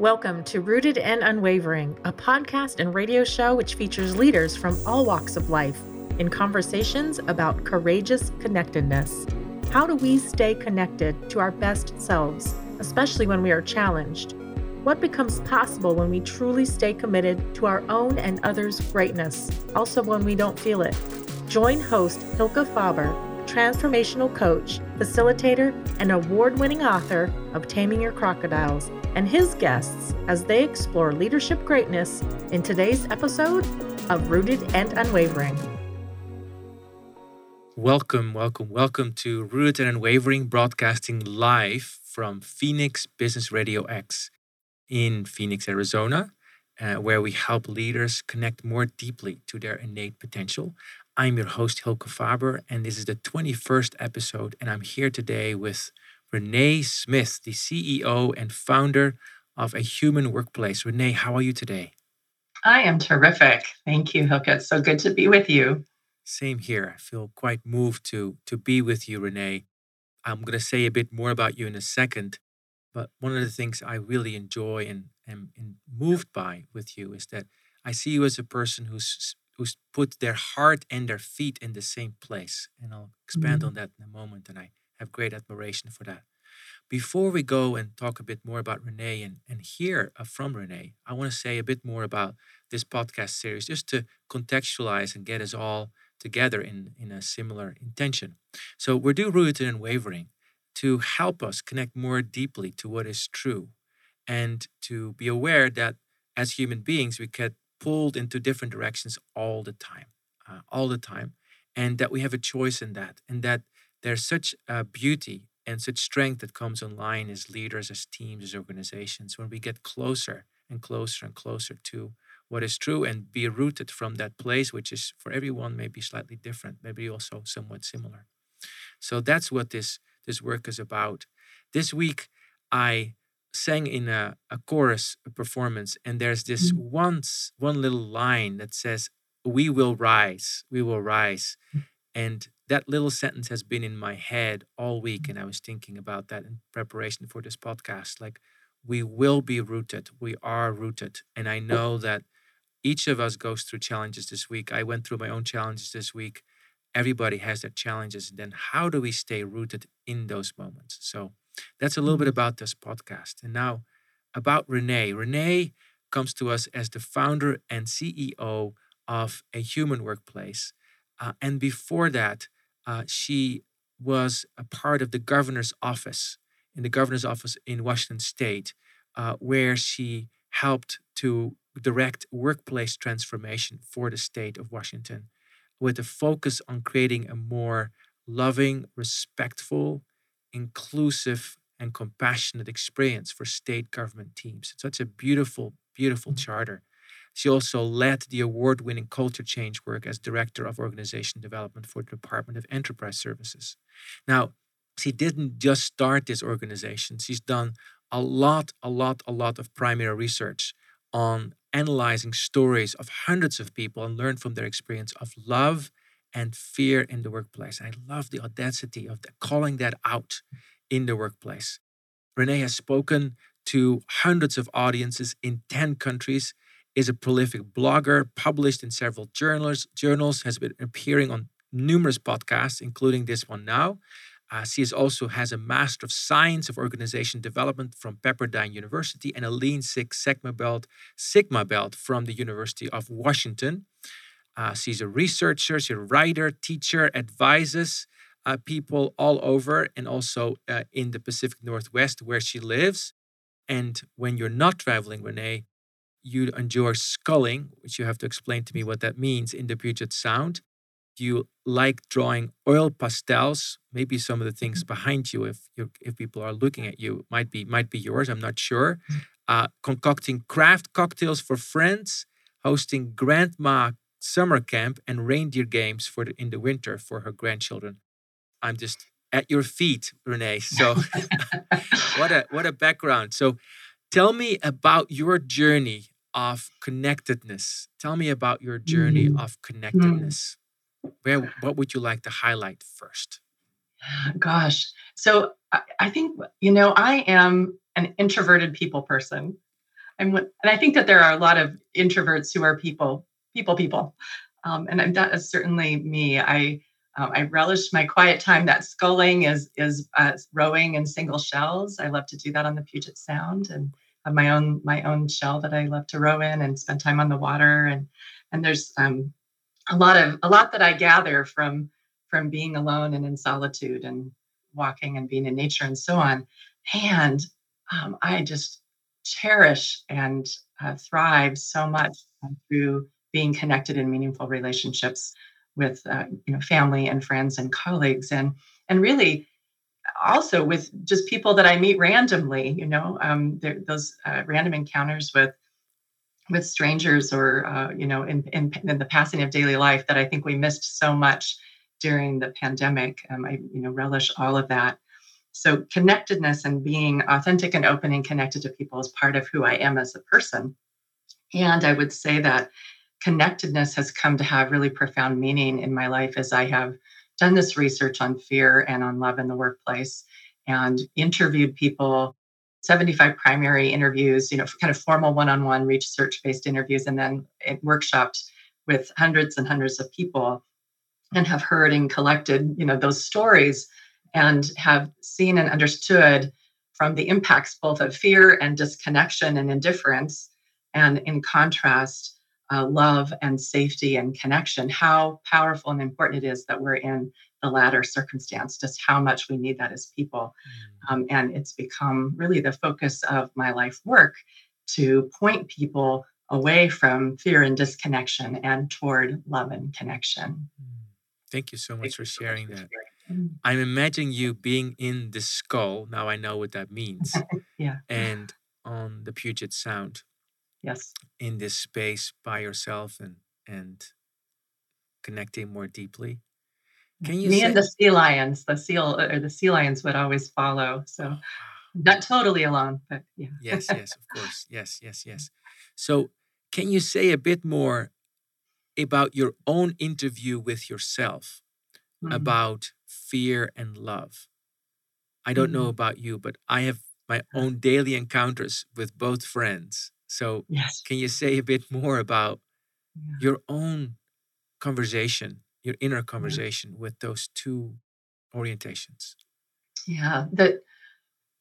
Welcome to Rooted and Unwavering, a podcast and radio show which features leaders from all walks of life in conversations about courageous connectedness. How do we stay connected to our best selves, especially when we are challenged? What becomes possible when we truly stay committed to our own and others' greatness, also when we don't feel it? Join host Hilke Faber transformational coach, facilitator, and award winning author of Taming Your Crocodiles, and his guests as they explore leadership greatness in today's episode of Rooted and Unwavering. Welcome, welcome, welcome to Rooted and Unwavering, broadcasting live from Phoenix Business Radio X in Phoenix, Arizona. Uh, where we help leaders connect more deeply to their innate potential. I'm your host, Hilke Faber, and this is the 21st episode. And I'm here today with Renee Smith, the CEO and founder of A Human Workplace. Renee, how are you today? I am terrific. Thank you, Hilke. It's so good to be with you. Same here. I feel quite moved to, to be with you, Renee. I'm going to say a bit more about you in a second. But one of the things I really enjoy and am moved by with you is that I see you as a person who's who's put their heart and their feet in the same place. And I'll expand mm-hmm. on that in a moment. And I have great admiration for that. Before we go and talk a bit more about Renee and, and hear uh, from Renee, I want to say a bit more about this podcast series just to contextualize and get us all together in, in a similar intention. So we're do rooted and wavering to help us connect more deeply to what is true and to be aware that as human beings, we get pulled into different directions all the time, uh, all the time, and that we have a choice in that, and that there's such beauty and such strength that comes online as leaders, as teams, as organizations when we get closer and closer and closer to what is true and be rooted from that place, which is for everyone maybe slightly different, maybe also somewhat similar. So that's what this this work is about. This week, I sang in a, a chorus a performance and there's this mm. once one little line that says we will rise we will rise mm. and that little sentence has been in my head all week and i was thinking about that in preparation for this podcast like we will be rooted we are rooted and i know that each of us goes through challenges this week i went through my own challenges this week everybody has their challenges and then how do we stay rooted in those moments so that's a little bit mm-hmm. about this podcast. And now about Renee. Renee comes to us as the founder and CEO of A Human Workplace. Uh, and before that, uh, she was a part of the governor's office in the governor's office in Washington state, uh, where she helped to direct workplace transformation for the state of Washington with a focus on creating a more loving, respectful, inclusive and compassionate experience for state government teams. It's such a beautiful, beautiful mm-hmm. charter. She also led the award winning culture change work as Director of Organization Development for the Department of Enterprise Services. Now, she didn't just start this organization, she's done a lot, a lot, a lot of primary research on analyzing stories of hundreds of people and learn from their experience of love and fear in the workplace. I love the audacity of the, calling that out in the workplace. Renee has spoken to hundreds of audiences in 10 countries, is a prolific blogger, published in several journals, journals has been appearing on numerous podcasts, including this one now. Uh, she is also has a Master of Science of Organization Development from Pepperdine University and a Lean Six Sigma Belt, Sigma Belt from the University of Washington. Uh, she's a researcher, she's a writer, teacher, advises uh, people all over and also uh, in the Pacific Northwest where she lives. And when you're not traveling, Renee, you enjoy sculling, which you have to explain to me what that means in the Puget Sound. You like drawing oil pastels. Maybe some of the things mm-hmm. behind you, if you if people are looking at you, might be might be yours. I'm not sure. Mm-hmm. Uh, concocting craft cocktails for friends, hosting grandma summer camp and reindeer games for the, in the winter for her grandchildren. I'm just at your feet, Renee. So what a what a background. So tell me about your journey of connectedness. Tell me about your journey mm. of connectedness. Mm. Where what would you like to highlight first? Gosh. So I, I think you know I am an introverted people person. I'm, and I think that there are a lot of introverts who are people, people, people, um, and I'm, that is certainly me. I um, I relish my quiet time. That sculling is is uh, rowing in single shells. I love to do that on the Puget Sound and have my own my own shell that I love to row in and spend time on the water. And and there's um, a lot of a lot that I gather from from being alone and in solitude and walking and being in nature and so on. And um, I just cherish and uh, thrive so much through being connected in meaningful relationships with uh, you know family and friends and colleagues. And and really also with just people that I meet randomly you know um, those uh, random encounters with with strangers or uh, you know in, in, in the passing of daily life that I think we missed so much during the pandemic. Um, I you know relish all of that. So connectedness and being authentic and open and connected to people is part of who I am as a person. And I would say that connectedness has come to have really profound meaning in my life as I have done this research on fear and on love in the workplace and interviewed people 75 primary interviews you know kind of formal one-on-one research based interviews and then workshops with hundreds and hundreds of people and have heard and collected you know those stories and have seen and understood from the impacts both of fear and disconnection and indifference and in contrast uh, love and safety and connection, how powerful and important it is that we're in the latter circumstance, just how much we need that as people. Mm. Um, and it's become really the focus of my life work to point people away from fear and disconnection and toward love and connection. Mm. Thank you so much for sharing that. Mm. I'm imagining you being in the scull. Now I know what that means. yeah. And on the Puget Sound yes. in this space by yourself and and connecting more deeply. Can you me say- and the sea lions the seal or the sea lions would always follow so oh, not totally alone but yeah. Yes yes of course. Yes yes yes. So can you say a bit more about your own interview with yourself mm-hmm. about fear and love? I don't mm-hmm. know about you but i have my own daily encounters with both friends so, yes. can you say a bit more about yeah. your own conversation, your inner conversation yeah. with those two orientations? Yeah, that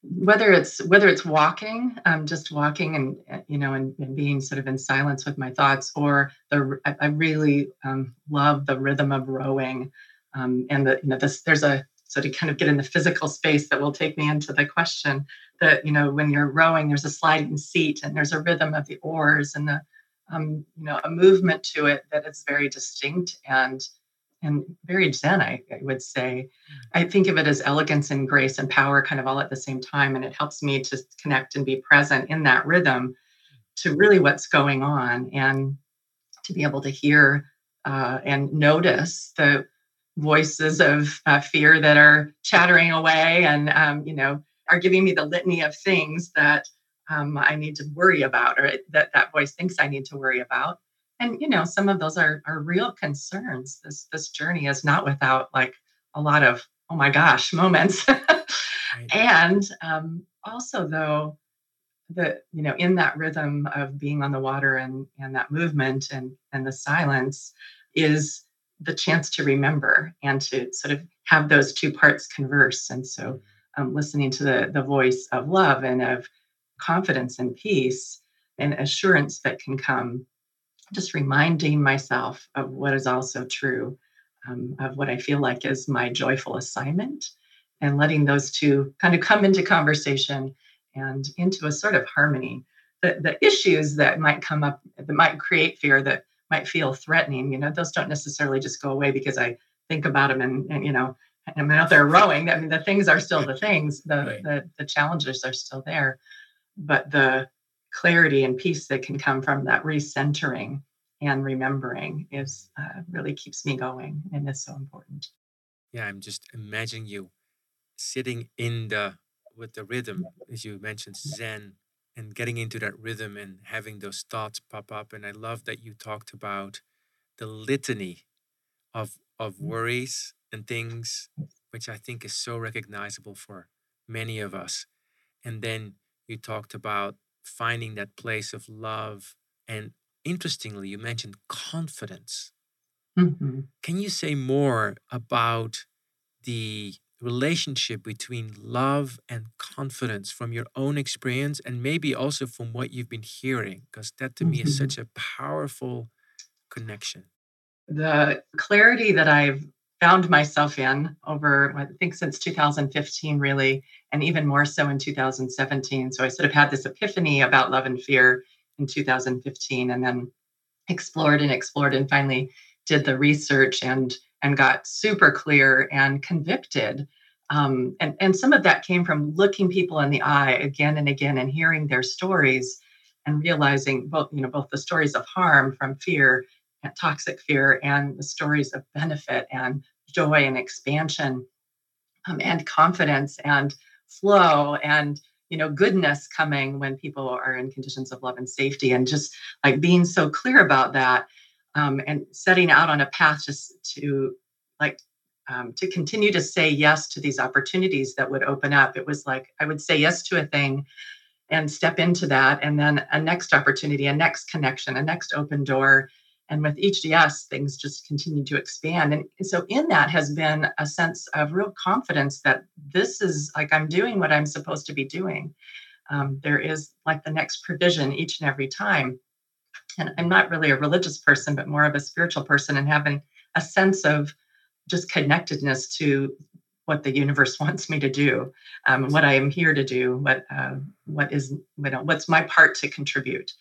whether it's whether it's walking, um, just walking and uh, you know, and, and, being sort of in silence with my thoughts, or the I, I really um, love the rhythm of rowing, um, and the you know this there's a so to kind of get in the physical space that will take me into the question that you know when you're rowing there's a sliding seat and there's a rhythm of the oars and the um, you know a movement to it that is very distinct and and very zen I, I would say hmm. i think of it as elegance and grace and power kind of all at the same time and it helps me to connect and be present in that rhythm to really what's going on and to be able to hear uh, and notice the voices of uh, fear that are chattering away and um, you know are giving me the litany of things that um, I need to worry about or that that voice thinks I need to worry about. And you know, some of those are are real concerns. This this journey is not without like a lot of oh my gosh moments. right. And um, also though, the you know in that rhythm of being on the water and and that movement and and the silence is the chance to remember and to sort of have those two parts converse. And so um, listening to the, the voice of love and of confidence and peace and assurance that can come, just reminding myself of what is also true, um, of what I feel like is my joyful assignment, and letting those two kind of come into conversation and into a sort of harmony. The, the issues that might come up that might create fear that might feel threatening, you know, those don't necessarily just go away because I think about them and, and you know, I'm out there rowing. I mean, the things are still the things. The, right. the the challenges are still there, but the clarity and peace that can come from that recentering and remembering is uh, really keeps me going and is so important. Yeah, I'm just imagining you sitting in the with the rhythm, as you mentioned, Zen, and getting into that rhythm and having those thoughts pop up. And I love that you talked about the litany of of mm. worries and things, which I think is so recognizable for many of us. And then you talked about finding that place of love. And interestingly, you mentioned confidence. Mm-hmm. Can you say more about the relationship between love and confidence from your own experience and maybe also from what you've been hearing? Because that to mm-hmm. me is mm-hmm. such a powerful connection. The clarity that I've found myself in over, I think, since 2015, really, and even more so in 2017. So I sort of had this epiphany about love and fear in 2015 and then explored and explored and finally did the research and and got super clear and convicted um, and and some of that came from looking people in the eye again and again and hearing their stories and realizing both you know both the stories of harm from fear and toxic fear and the stories of benefit and joy and expansion um, and confidence and flow and you know goodness coming when people are in conditions of love and safety and just like being so clear about that um, and setting out on a path just to like um, to continue to say yes to these opportunities that would open up. It was like i would say yes to a thing and step into that and then a next opportunity a next connection a next open door and with HDS, things just continue to expand. And so in that has been a sense of real confidence that this is like i'm doing what i'm supposed to be doing. Um, there is like the next provision each and every time. And i'm not really a religious person but more of a spiritual person and having a sense of just connectedness to what the universe wants me to do, um, what I am here to do, what uh, what is you know, what's my part to contribute.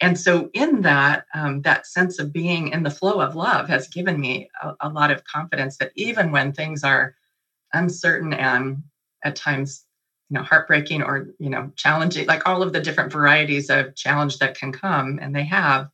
And so, in that, um, that sense of being in the flow of love has given me a, a, lot of confidence that even when things are uncertain and at times, you know, heartbreaking or you know, challenging, like all of the different varieties of challenge that can come, and they have,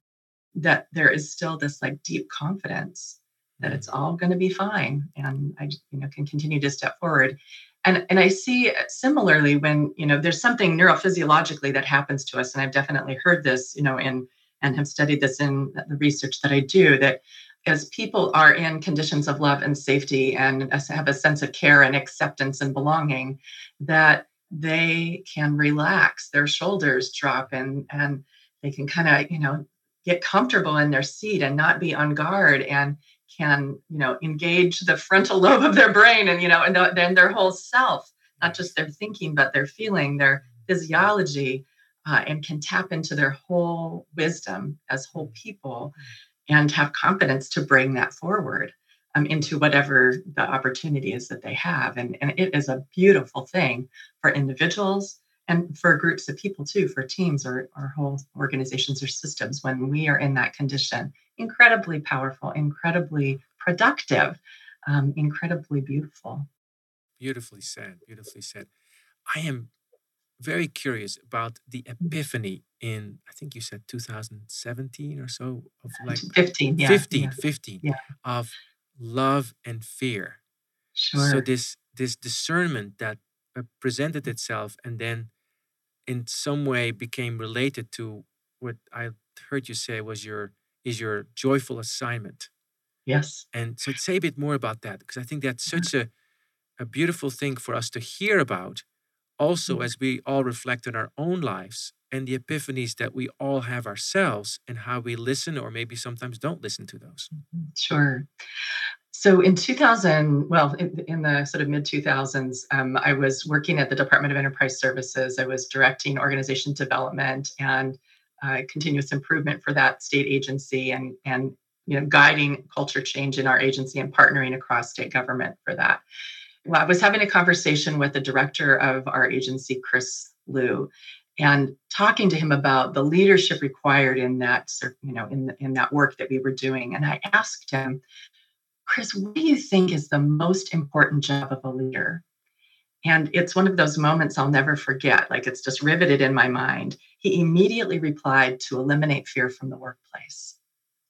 that there is still this like deep confidence that it's all going to be fine and i you know can continue to step forward. And and i see similarly when you know there's something neurophysiologically that happens to us and i've definitely heard this you know in and have studied this in the research that i do that as people are in conditions of love and safety and have a sense of care and acceptance and belonging that they can relax their shoulders drop and and they can kind of you know get comfortable in their seat and not be on guard. And can you know engage the frontal lobe of their brain and you know and then their whole self not just their thinking but their feeling their physiology uh, and can tap into their whole wisdom as whole people and have confidence to bring that forward um, into whatever the opportunity is that they have. And, and it is a beautiful thing for individuals and for groups of people too for teams or, or whole organizations or systems when we are in that condition incredibly powerful, incredibly productive, um, incredibly beautiful. Beautifully said. Beautifully said. I am very curious about the mm-hmm. epiphany in I think you said 2017 or so of like 15 yeah, 15 yeah, 15 yeah. of love and fear sure so this this discernment that uh, presented itself and then in some way became related to what I heard you say was your is your joyful assignment. Yes. And so say a bit more about that, because I think that's such a, a beautiful thing for us to hear about, also mm-hmm. as we all reflect on our own lives and the epiphanies that we all have ourselves and how we listen or maybe sometimes don't listen to those. Mm-hmm. Sure. So in 2000, well, in, in the sort of mid 2000s, um, I was working at the Department of Enterprise Services. I was directing organization development and uh, continuous improvement for that state agency and and you know guiding culture change in our agency and partnering across state government for that. Well, I was having a conversation with the director of our agency, Chris Liu, and talking to him about the leadership required in that you know in in that work that we were doing. And I asked him, Chris, what do you think is the most important job of a leader? And it's one of those moments I'll never forget. Like it's just riveted in my mind. He immediately replied to eliminate fear from the workplace.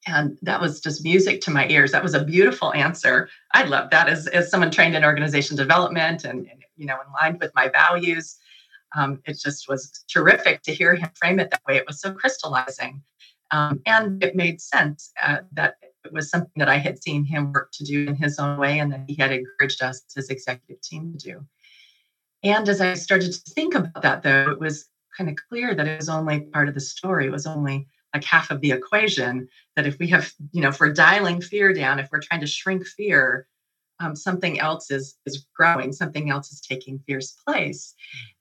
And that was just music to my ears. That was a beautiful answer. I love that as, as someone trained in organization development and, and you know, in line with my values. Um, it just was terrific to hear him frame it that way. It was so crystallizing. Um, and it made sense uh, that it was something that I had seen him work to do in his own way and that he had encouraged us as executive team to do. And as I started to think about that, though, it was kind of clear that it was only part of the story. It was only like half of the equation. That if we have, you know, if we're dialing fear down, if we're trying to shrink fear, um, something else is is growing, something else is taking fear's place.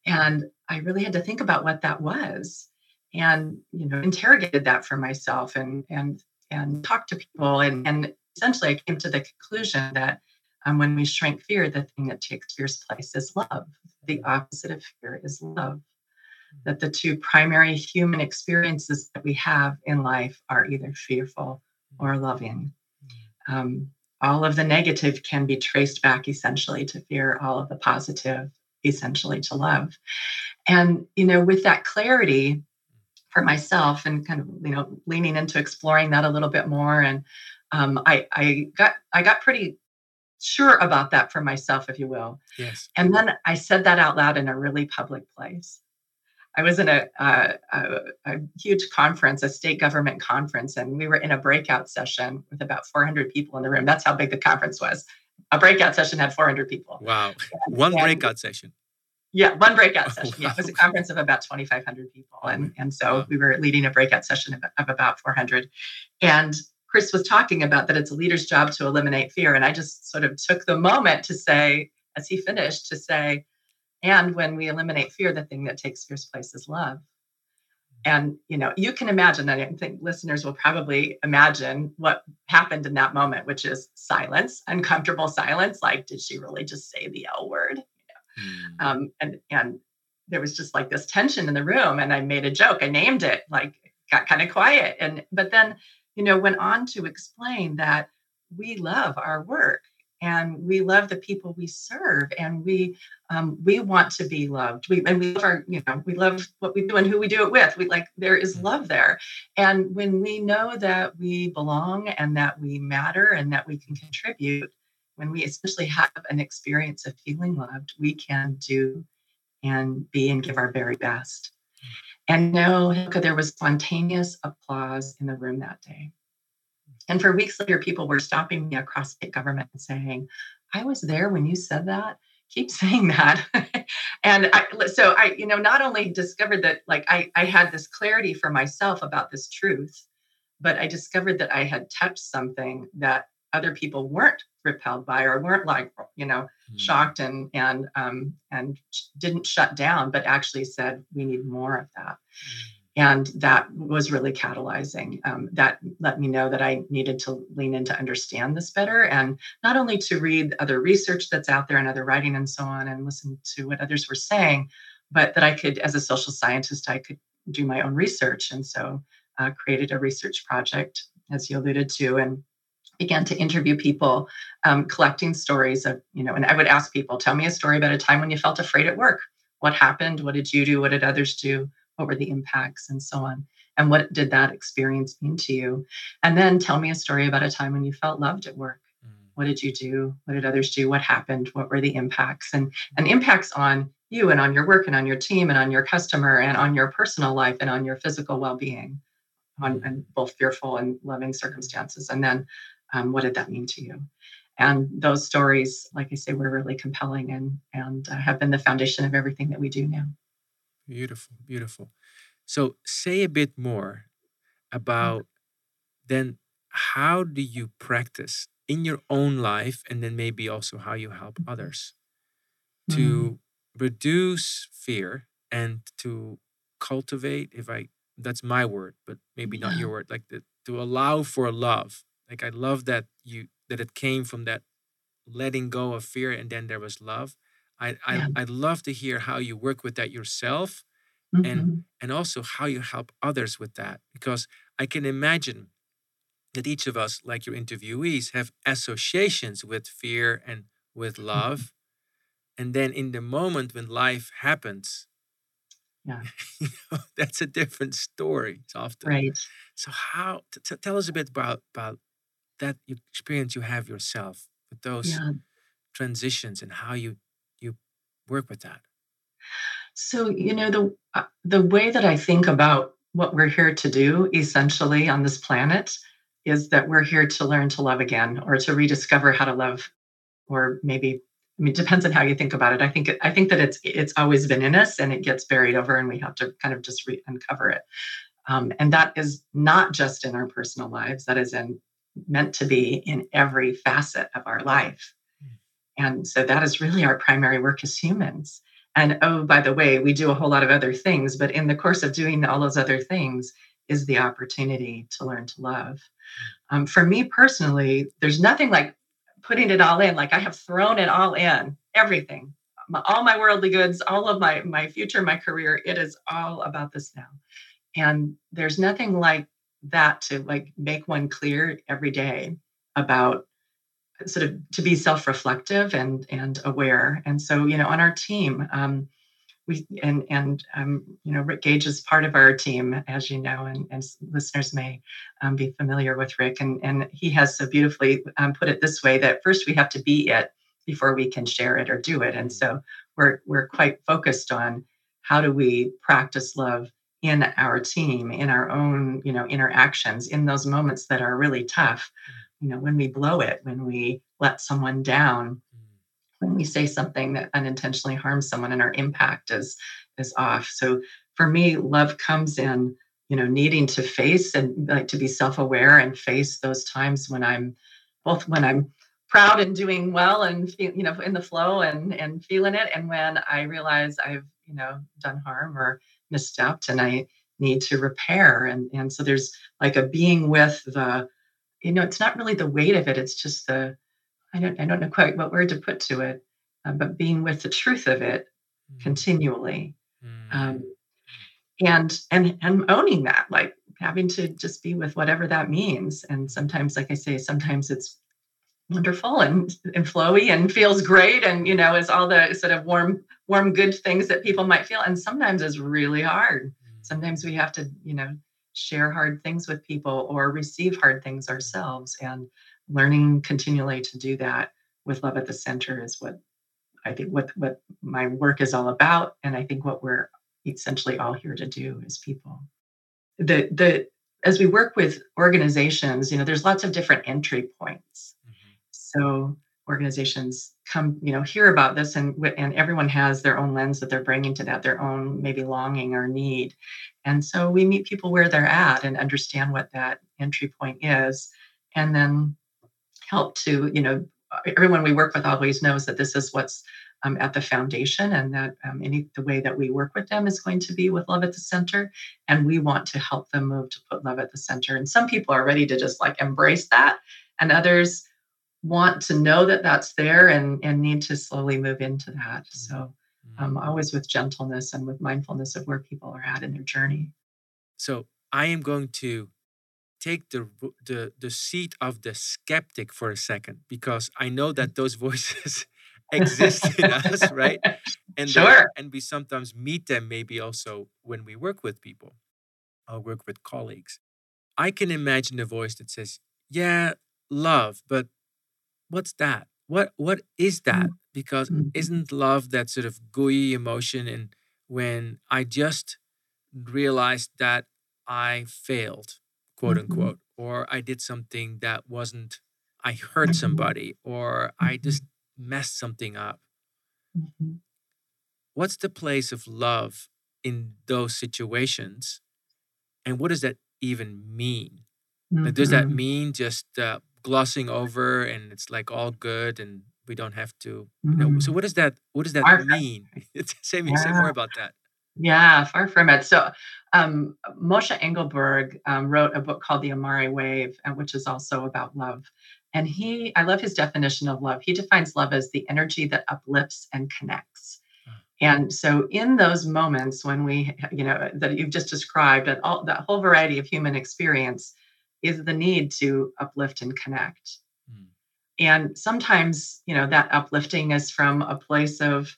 And I really had to think about what that was, and you know, interrogated that for myself, and and and talked to people, and and essentially I came to the conclusion that um, when we shrink fear, the thing that takes fear's place is love. The opposite of fear is love. That the two primary human experiences that we have in life are either fearful or loving. Um, all of the negative can be traced back essentially to fear, all of the positive essentially to love. And, you know, with that clarity for myself and kind of, you know, leaning into exploring that a little bit more. And um, I, I got, I got pretty sure about that for myself, if you will. Yes. And then I said that out loud in a really public place. I was in a, uh, a, a, huge conference, a state government conference, and we were in a breakout session with about 400 people in the room. That's how big the conference was. A breakout session had 400 people. Wow. And, one and, breakout session. Yeah, one breakout oh, session. wow. Yeah, it was a conference of about 2,500 people. And, and so wow. we were leading a breakout session of, of about 400. And Chris was talking about that it's a leader's job to eliminate fear. And I just sort of took the moment to say, as he finished, to say, and when we eliminate fear, the thing that takes fear's place is love. And you know, you can imagine, I think listeners will probably imagine what happened in that moment, which is silence, uncomfortable silence. Like, did she really just say the L word? You know? mm. um, and and there was just like this tension in the room. And I made a joke. I named it, like got kind of quiet. And but then, you know, went on to explain that we love our work and we love the people we serve and we um, we want to be loved we and we love our you know we love what we do and who we do it with we like there is mm-hmm. love there and when we know that we belong and that we matter and that we can contribute when we especially have an experience of feeling loved we can do and be and give our very best. And no there was spontaneous applause in the room that day and for weeks later, people were stopping me across state government and saying, I was there when you said that. Keep saying that. and I, so I, you know, not only discovered that like I, I had this clarity for myself about this truth, but I discovered that I had touched something that other people weren't repelled by or weren't like, you know, mm-hmm. shocked and and um, and didn't shut down, but actually said, we need more of that. Mm-hmm and that was really catalyzing um, that let me know that i needed to lean in to understand this better and not only to read other research that's out there and other writing and so on and listen to what others were saying but that i could as a social scientist i could do my own research and so uh, created a research project as you alluded to and began to interview people um, collecting stories of you know and i would ask people tell me a story about a time when you felt afraid at work. What happened? What did you do? What did others do? What were the impacts? And so on. And what did that experience mean to you? And then tell me a story about a time when you felt loved at work. Mm. what did you do? What did others do? What happened? What were the impacts? And and impacts on you and on your work and on your team and on your customer and on your personal life and on your physical well-being. On and both fearful and loving circumstances. And then um, what did that mean to you and those stories like i say were really compelling and and uh, have been the foundation of everything that we do now Beautiful, beautiful. So say a bit more mm. about then how do you practice in your own life and then maybe also how you help others mm. to reduce fear and to cultivate if I that's my word but maybe not your word like the, to allow for love like I love that you that it came from that letting go of fear and then there was love I, I yeah. I'd love to hear how you work with that yourself mm-hmm. and and also how you help others with that because I can imagine that each of us like your interviewees have associations with fear and with love mm-hmm. and then in the moment when life happens yeah you know, that's a different story it's often right so how t- t- tell us a bit about about that experience you have yourself with those yeah. transitions and how you you work with that? So, you know, the uh, the way that I think about what we're here to do essentially on this planet is that we're here to learn to love again or to rediscover how to love or maybe I mean, it depends on how you think about it. I think I think that it's it's always been in us, and it gets buried over, and we have to kind of just re- uncover it. Um, and that is not just in our personal lives; that is in meant to be in every facet of our life. Hmm. And so that is really our primary work as humans. And oh, by the way, we do a whole lot of other things, but in the course of doing all those other things is the opportunity to learn to love. Hmm. Um, for me personally, there's nothing like putting it all in. Like I have thrown it all in, everything, my, all my worldly goods, all of my my future, my career. It is all about this now. And there's nothing like that to like make one clear every day about sort of to be self-reflective and and aware. And so, you know, on our team, um, we and and um, you know Rick Gage is part of our team, as you know, and, and listeners may um, be familiar with Rick, and and he has so beautifully um, put it this way that first we have to be it before we can share it or do it, and so we're we're quite focused on how do we practice love in our team, in our own you know interactions, in those moments that are really tough, mm. you know, when we blow it, when we let someone down mm. when we say something that unintentionally harms someone and our impact is is off. So for me love comes in you know needing to face and like to be self-aware and face those times when i'm both when i'm proud and doing well and you know in the flow and and feeling it and when i realize i've you know done harm or misstepped and i need to repair and and so there's like a being with the you know it's not really the weight of it it's just the I don't, I don't know quite what word to put to it, uh, but being with the truth of it mm. continually, mm. Um, and and and owning that, like having to just be with whatever that means. And sometimes, like I say, sometimes it's wonderful and and flowy and feels great, and you know, is all the sort of warm warm good things that people might feel. And sometimes is really hard. Mm. Sometimes we have to, you know, share hard things with people or receive hard things ourselves and learning continually to do that with love at the center is what I think what what my work is all about, and I think what we're essentially all here to do as people. The the as we work with organizations, you know, there's lots of different entry points. So organizations come, you know, hear about this, and and everyone has their own lens that they're bringing to that, their own maybe longing or need, and so we meet people where they're at and understand what that entry point is, and then help to, you know, everyone we work with always knows that this is what's um, at the foundation and that um, any the way that we work with them is going to be with love at the center and we want to help them move to put love at the center. And some people are ready to just like embrace that and others want to know that that's there and and need to slowly move into that mm-hmm. so um, mm-hmm. always with gentleness and with mindfulness of where people are at in their journey so i am going to take the the the seat of the skeptic for a second because I know that those voices exist in us, right? And sure. and we sometimes meet them maybe also when we work with people or work with colleagues. I can imagine a voice that says, "Yeah, love, but what's that? What what is that? Mm. Because mm-hmm. isn't love that sort of gooey emotion and when I just realized that I failed quote mm-hmm. unquote, or I did something that wasn't, I hurt mm-hmm. somebody, or I mm-hmm. just messed something up. Mm-hmm. What's the place of love in those situations? And what does that even mean? Like, does that mean just uh, glossing over and it's like all good and we don't have to you know so what does that what does that mean say, me, say more about that yeah, far from it. So, um, Moshe Engelberg um, wrote a book called The Amare Wave, uh, which is also about love. And he, I love his definition of love. He defines love as the energy that uplifts and connects. And so, in those moments when we, you know, that you've just described, and all that whole variety of human experience is the need to uplift and connect. Mm. And sometimes, you know, that uplifting is from a place of,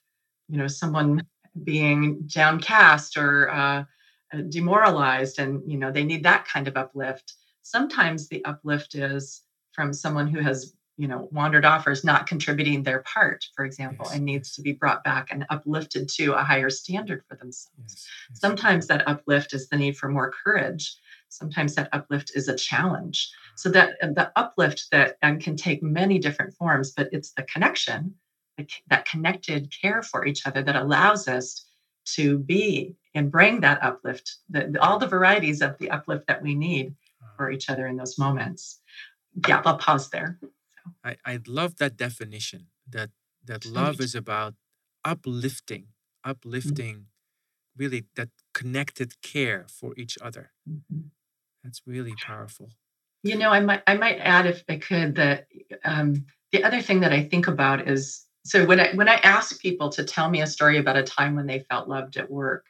you know, someone being downcast or uh, demoralized and you know they need that kind of uplift sometimes the uplift is from someone who has you know wandered off or is not contributing their part for example yes. and needs to be brought back and uplifted to a higher standard for themselves yes. Yes. sometimes that uplift is the need for more courage sometimes that uplift is a challenge so that the uplift that and can take many different forms but it's the connection that connected care for each other that allows us to be and bring that uplift, the, all the varieties of the uplift that we need for each other in those moments. Yeah, I'll pause there. So. I, I love that definition that that love is about uplifting, mm-hmm. uplifting mm-hmm. really that connected care for each other. Mm-hmm. That's really powerful. You know, I might I might add if I could that um, the other thing that I think about is so when I when I ask people to tell me a story about a time when they felt loved at work,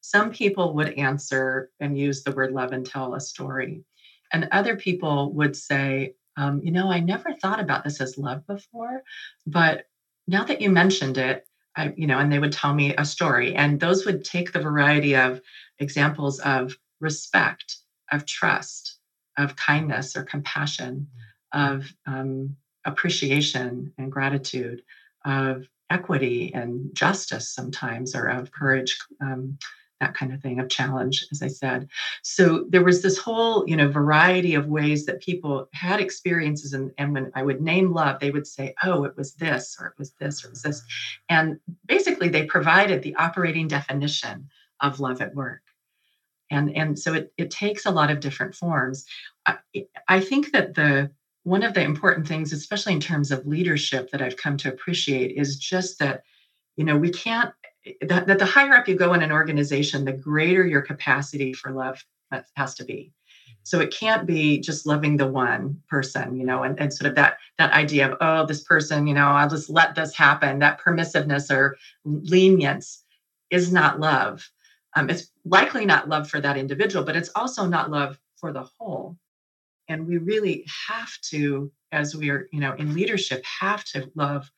some people would answer and use the word love and tell a story, and other people would say, um, you know, I never thought about this as love before, but now that you mentioned it, I, you know, and they would tell me a story, and those would take the variety of examples of respect, of trust, of kindness or compassion, of um, appreciation and gratitude, of equity and justice sometimes, or of courage, um, that kind of thing, of challenge, as I said. So there was this whole, you know, variety of ways that people had experiences, and, and when I would name love, they would say, "Oh, it was this, or it was this, or it was this," and basically they provided the operating definition of love at work and and so it, it takes a lot of different forms. I, I think that the one of the important things especially in terms of leadership that i've come to appreciate is just that you know we can't that, that the higher up you go in an organization the greater your capacity for love has to be. Mm-hmm. so it can't be just loving the one person you know and, and sort of that that idea of oh this person you know i'll just let this happen. That permissiveness or lenience is not love. Um, it's likely not love for that individual, but it's also not love for the whole. And we really have to, as we are, you know, in leadership, have to love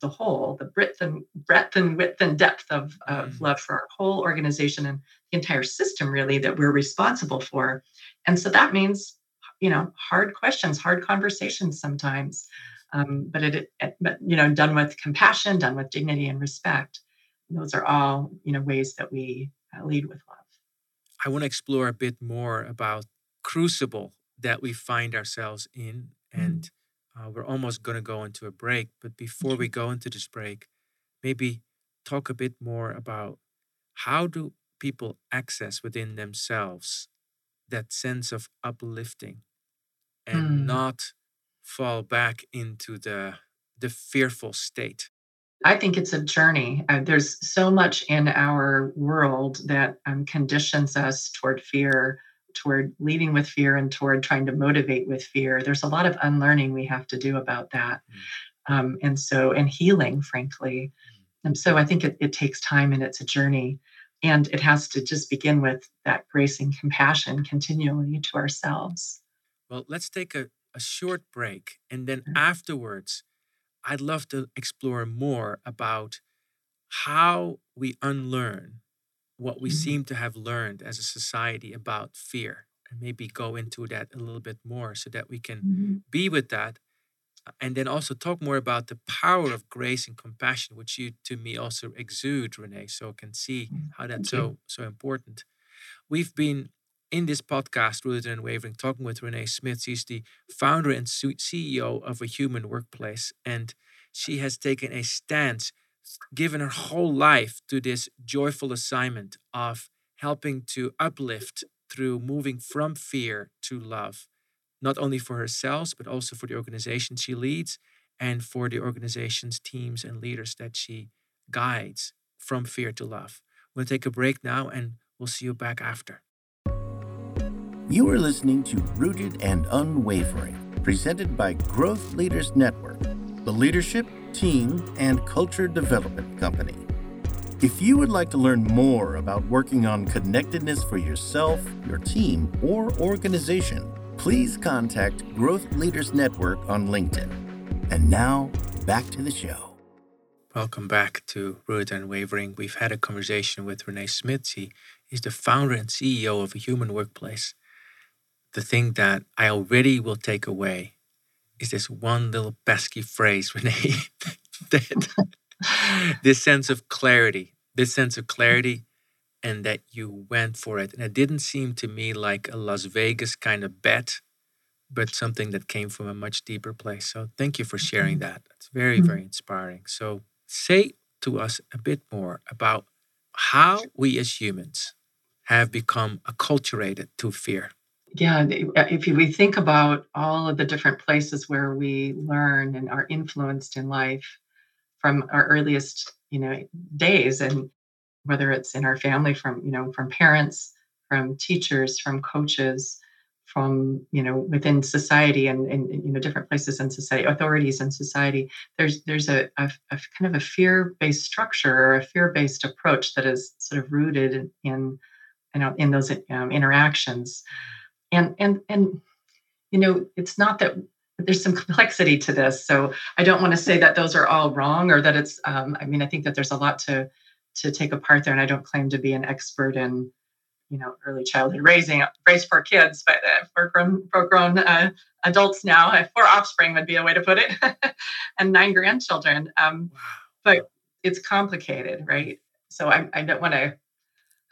the whole, the breadth and breadth and width and depth of, of mm. love for our whole organization and the entire system, really, that we're responsible for. And so that means, you know, hard questions, hard conversations sometimes. Um, but it, it, but you know, done with compassion, done with dignity and respect. those are all, you know, ways that we uh, lead with love. I want to explore a bit more about crucible that we find ourselves in, and mm. uh, we're almost going to go into a break. But before we go into this break, maybe talk a bit more about how do people access within themselves that sense of uplifting and mm. not fall back into the the fearful state I think it's a journey. Uh, there's so much in our world that um, conditions us toward fear, toward leading with fear, and toward trying to motivate with fear. There's a lot of unlearning we have to do about that. Mm. Um, and so, and healing, frankly. Mm. And so I think it, it takes time and it's a journey. And it has to just begin with that grace and compassion continually to ourselves. Well, let's take a, a short break. And then afterwards, I'd love to explore more about how we unlearn what we mm-hmm. seem to have learned as a society about fear and maybe go into that a little bit more so that we can mm-hmm. be with that uh, and then also talk more about the power of grace and compassion which you to me also exude renee so I can see mm, how that's so so important we've been in this podcast, Rooted and Unwavering, talking with Renee Smith. She's the founder and CEO of A Human Workplace. And she has taken a stance, given her whole life to this joyful assignment of helping to uplift through moving from fear to love, not only for herself, but also for the organization she leads and for the organization's teams and leaders that she guides from fear to love. We'll take a break now and we'll see you back after. You are listening to Rooted and Unwavering, presented by Growth Leaders Network, the leadership, team, and culture development company. If you would like to learn more about working on connectedness for yourself, your team, or organization, please contact Growth Leaders Network on LinkedIn. And now, back to the show. Welcome back to Rooted and Unwavering. We've had a conversation with Renee Smith. She is the founder and CEO of a human workplace the thing that I already will take away is this one little pesky phrase, Renee, that this sense of clarity, this sense of clarity, and that you went for it. And it didn't seem to me like a Las Vegas kind of bet, but something that came from a much deeper place. So thank you for sharing mm-hmm. that. It's very, mm-hmm. very inspiring. So say to us a bit more about how we as humans have become acculturated to fear. Yeah, if we think about all of the different places where we learn and are influenced in life from our earliest, you know, days and whether it's in our family from, you know, from parents, from teachers, from coaches, from you know within society and, and you know different places in society authorities in society there's there's a, a, a kind of a fear-based structure or a fear-based approach that is sort of rooted in, in you know in those um, interactions and and and you know it's not that there's some complexity to this so i don't want to say that those are all wrong or that it's um, i mean i think that there's a lot to to take apart there and i don't claim to be an expert in you know early childhood raising raised for kids but uh, for grown for grown uh, adults now uh, four offspring would be a way to put it and nine grandchildren um, wow. but it's complicated right so i, I don't want to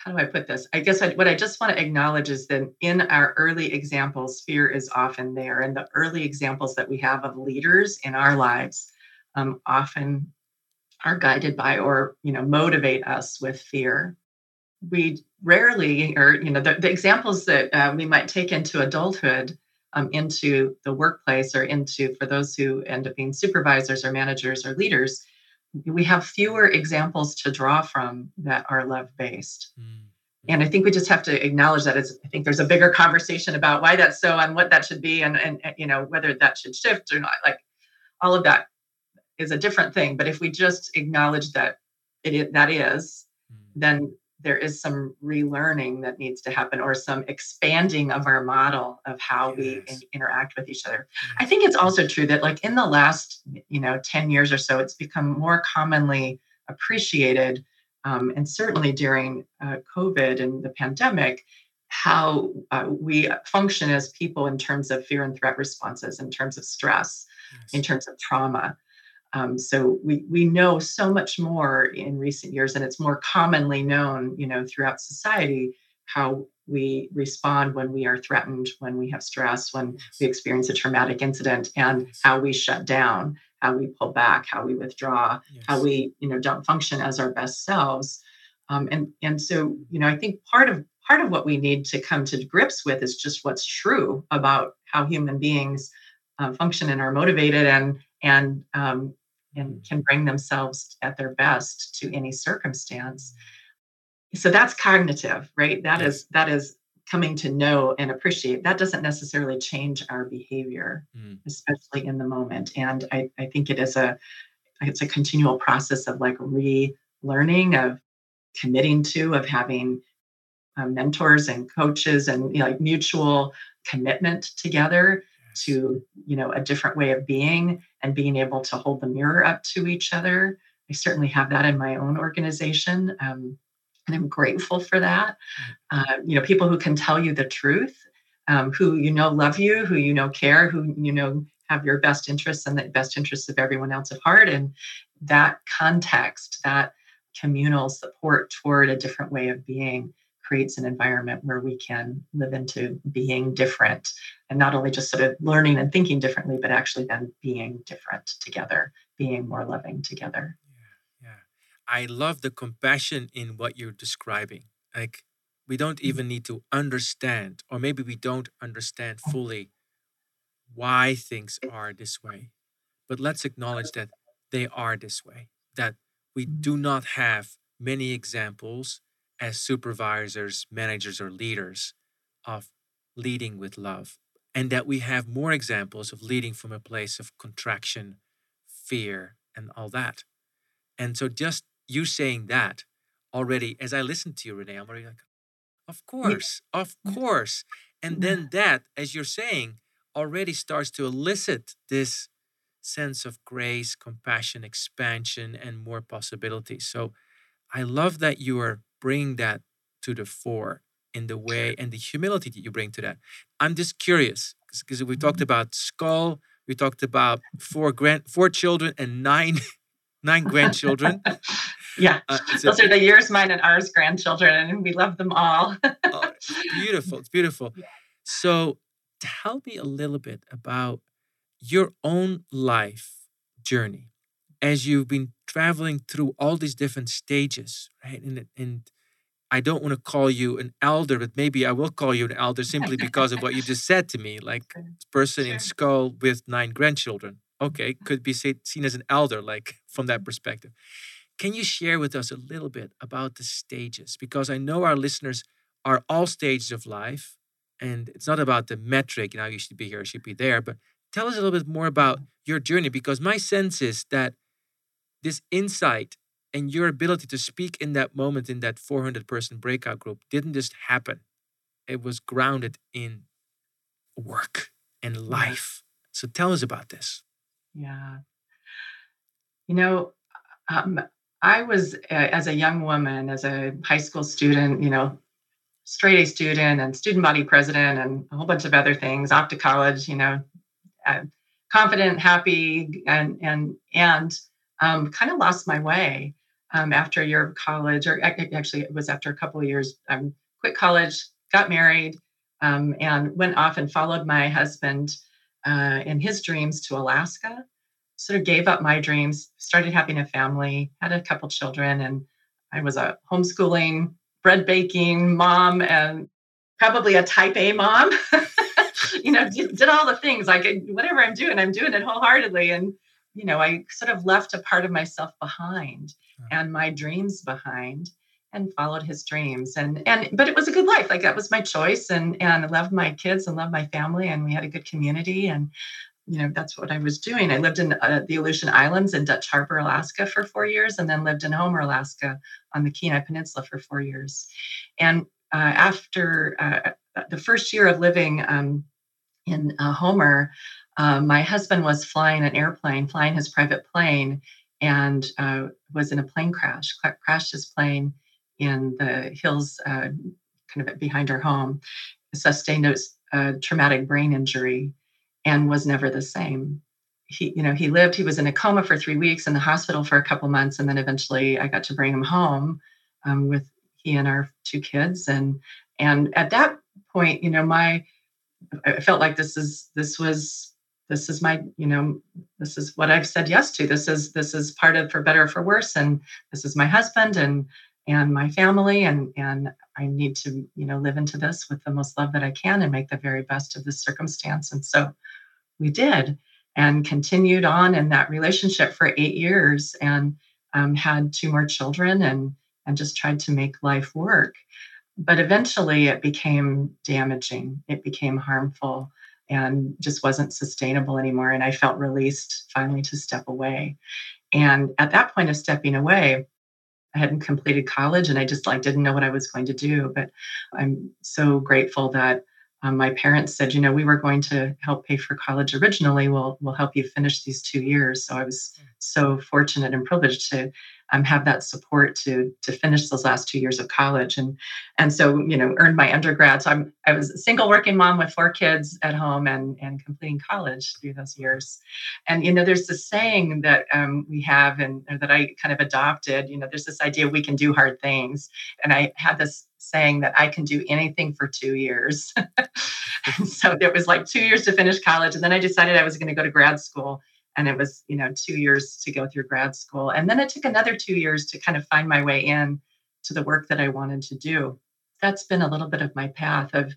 how do i put this? I guess I, what i just want to acknowledge is that in our early examples fear is often there and the early examples that we have of leaders in our lives um, often are guided by or you know motivate us with fear. We rarely, or you know, the, the examples that uh, we might take into adulthood, um, into the workplace, or into for those who end up being supervisors or managers or leaders, we have fewer examples to draw from that are love based. Mm. And I think we just have to acknowledge that. It's, I think there's a bigger conversation about why that's so and what that should be, and and you know whether that should shift or not. Like all of that is a different thing. But if we just acknowledge that it that is, mm. then there is some relearning that needs to happen or some expanding of our model of how yes. we in, interact with each other i think it's also true that like in the last you know 10 years or so it's become more commonly appreciated um, and certainly during uh, covid and the pandemic how uh, we function as people in terms of fear and threat responses in terms of stress yes. in terms of trauma um, so we we know so much more in recent years, and it's more commonly known, you know, throughout society how we respond when we are threatened, when we have stress, when we experience a traumatic incident, and how we shut down, how we pull back, how we withdraw, yes. how we you know don't function as our best selves. Um, and and so you know I think part of part of what we need to come to grips with is just what's true about how human beings uh, function and are motivated and and um, and can bring themselves at their best to any circumstance. So that's cognitive right? That is that is coming to know and appreciate. That doesn't necessarily change our behavior mm. especially in the moment. And I, I think it is a it's a continual process of like relearning of committing to of having uh, mentors and coaches and you know, like mutual commitment together to you know a different way of being and being able to hold the mirror up to each other. I certainly have that in my own organization um, and i'm grateful for that. Mm. uh, you know people who can tell you the truth um, who you know love you who you know care who you know have your best interests and the best interests of everyone else at heart. And that context that communal support toward a different way of being creates an environment where we can live into being different and not only just sort of learning and thinking differently, but actually then being different together, being more loving together. Yeah, yeah. I love the compassion in what you're describing. Like, we don't mm-hmm. even need to understand, or maybe we don't understand fully why things are this way. But let's acknowledge that they are this way, that we mm-hmm. do not have many examples as supervisors, managers, or leaders of leading with love, and that we have more examples of leading from a place of contraction, fear, and all that. And so, just you saying that already, as I listen to you, Renee, I'm already like, of course, yeah. of course. And then that, as you're saying, already starts to elicit this sense of grace, compassion, expansion, and more possibilities. So I love that you are bring that to the fore in the way and the humility that you bring to that. I'm just curious because we talked mm-hmm. about scull, we talked about four grand, four children and nine, nine grandchildren. yeah, uh, those are the yours, mine, and ours grandchildren, and we love them all. oh, beautiful. It's beautiful. Yeah. So tell me a little bit about your own life journey as you've been traveling through all these different stages, right? And, and I don't want to call you an elder, but maybe I will call you an elder simply because of what you just said to me. Like person sure. in scull with nine grandchildren. Okay, uh-huh. could be seen as an elder, like from that perspective. Can you share with us a little bit about the stages? Because I know our listeners are all stages of life, and it's not about the metric, you know, you should be here, you should be there, but tell us a little bit more about mm-hmm. your journey because my sense is that this insight and your ability to speak in that moment in that 400 person breakout group didn't just happen. It was grounded in work and life. So tell us about this. Yeah. You know um, i was uh, as a young woman as a high school student you know straight a student and student body president and a whole bunch of other things off to college you know uh, confident happy and and and um, kind of lost my way um, after a year of college, or actually it was after a couple of years. Um, quit college, got married, um, and went off and followed my husband uh, in his dreams to Alaska. Sort of gave up my dreams, started having a family, had a couple children, and I was a homeschooling, bread baking mom, and probably a type A mom. you know, did, did all the things like whatever I'm doing, I'm doing it wholeheartedly, and you know, I sort of left a part of myself behind and my dreams behind and followed his dreams and and but it was a good life like that was my choice and and I loved my kids and loved my family and we had a good community and you know that's what I was doing. I lived in uh, the Aleutian Islands in Dutch Harbor, Alaska for 4 years and then lived in Homer, Alaska on the Kenai Peninsula for 4 years. And uh, after uh, the first year of living um, in uh, Homer, uh, my husband was flying an airplane, flying his private plane, and uh, was in a plane crash, crashed his plane in the hills uh, kind of behind her home, sustained a, a traumatic brain injury, and was never the same. He, you know, he lived. He was in a coma for three weeks in the hospital for a couple months, and then eventually I got to bring him home um, with he and our two kids. And and at that point, you know, my I felt like this is this was this is my you know this is what i've said yes to. This is this is part of for better or for worse and this is my husband and and my family and and i need to you know live into this with the most love that i can and make the very best of this circumstance. And so we did and continued on in that relationship for eight years and um, had two more children and and just tried to make life work. But eventually it became damaging. It became harmful and just wasn't sustainable anymore. And I felt released finally to step away. And at that point of stepping away, I hadn't completed college and I just like didn't know what I was going to do. But I'm so grateful that um, my parents said, you know, we were going to help pay for college originally. We'll we'll help you finish these two years. So I was mm. so fortunate and privileged to um, have that support to to finish those last two years of college. And and so you know earned my undergrad. So i'm i was a single working mom with four kids at home and and completing college through those years. And you know there's this saying that um, we have and that i kind of adopted you know there's this idea we can do hard things. And i had this saying that I can do anything for two years. so it was like two years to finish college. And then I decided I was going to go to grad school and it was you know two years to go through grad school and then it took another two years to kind of find my way in to the work that i wanted to do that's been a little bit of my path of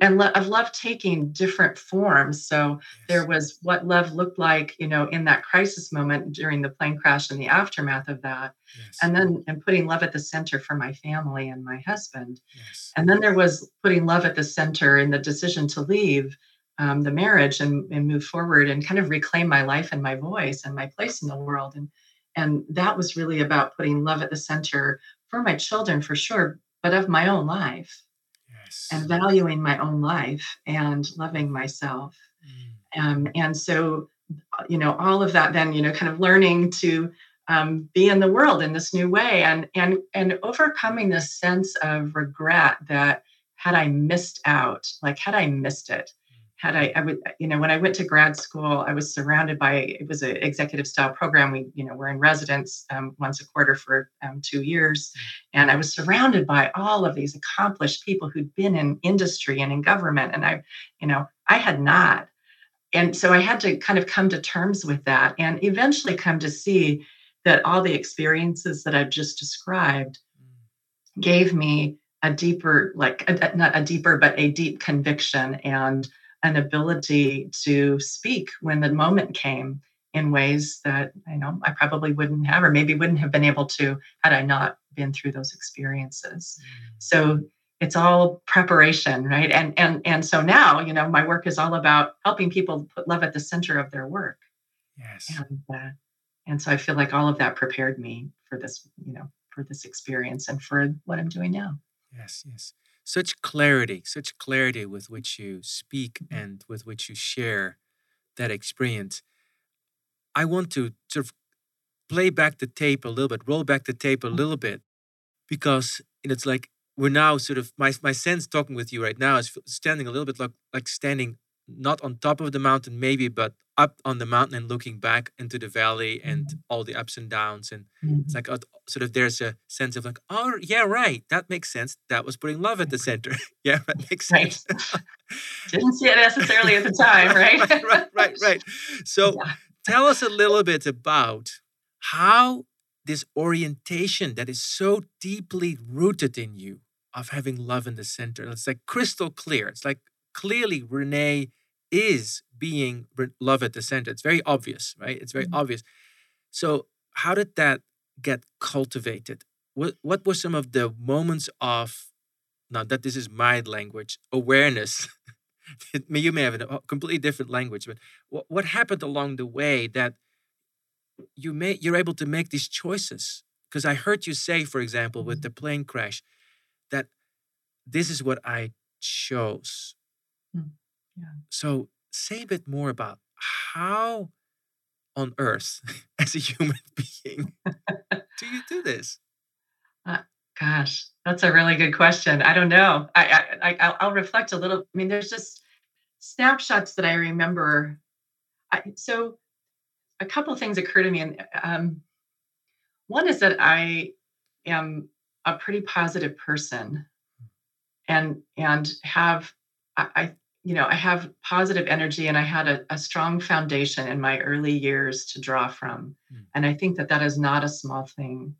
and lo- I've loved taking different forms. So there was what love looked like, you know, in that crisis moment during the plane crash and the aftermath of that. Yes. And then and putting love at the center for my family and my husband. Yes. And then there was putting love at the center in the decision to leave um, the marriage and, and move forward and kind of reclaim my life and my voice and my place in the world. And and that was really about putting love at the center for my children for sure, but of my own life. Yes. And valuing my own life and loving myself. Mm. Um, and so, you know, all of that then, you know, kind of learning to um, be in the world in this new way and and and overcoming this sense of regret that had I missed out, like had I missed it, had I, I would, you know, when I went to grad school, I was surrounded by, it was an executive style program. We, you know, we're in residence um, once a quarter for um, two years. Mm. And I was surrounded by all of these accomplished people who'd been in industry and in government. And I, you know, I had not. And so I had to kind of come to terms with that and eventually come to see that all the experiences that I've just described mm. gave me a deeper, like, a, not a deeper, but a deep conviction and an ability to speak when the moment came in ways that you know I probably wouldn't have or maybe wouldn't have been able to had I not been through those experiences. Mm. So it's all preparation, right? And and and so now, you know, my work is all about helping people put love at the center of their work. Yes. And uh, and so I feel like all of that prepared me for this, you know, for this experience and for what I'm doing now. Yes, yes such clarity, such clarity with which you speak and with which you share that experience. I want to sort of play back the tape a little bit, roll back the tape a mm-hmm. little bit, because it's like we're now sort of my my sense talking with you right now is standing a little bit like like standing not on top of the mountain maybe but up on the mountain and looking back into the valley and mm-hmm. all the ups and downs and mm-hmm. it's like uh, sort of there's a sense of like oh yeah right that makes sense that was putting love at the center yeah that makes sense right. didn't see it necessarily at the time right right, right right right so yeah. tell us a little bit about how this orientation that is so deeply rooted in you of having love in the center it's like crystal clear it's like clearly renee is being love at the center. It's very obvious, right? It's very mm-hmm. obvious. So, how did that get cultivated? What what were some of the moments of now that this is my language awareness? you may have a completely different language, but what, what happened along the way that you may you're able to make these choices? Because I heard you say, for example, with mm-hmm. the plane crash, that this is what I chose. Mm. Yeah. So say a bit more about how on earth, as a human being, do you do this? Uh, gosh, that's a really good question. I don't know. I, I, I I'll reflect a little. I mean, there's just snapshots that I remember. I, so, a couple of things occur to me, and um, one is that I am a pretty positive person, and and have I, you know, I have positive energy and I had a, a strong foundation in my early years to draw from. Mm. And I think that that is not a small thing.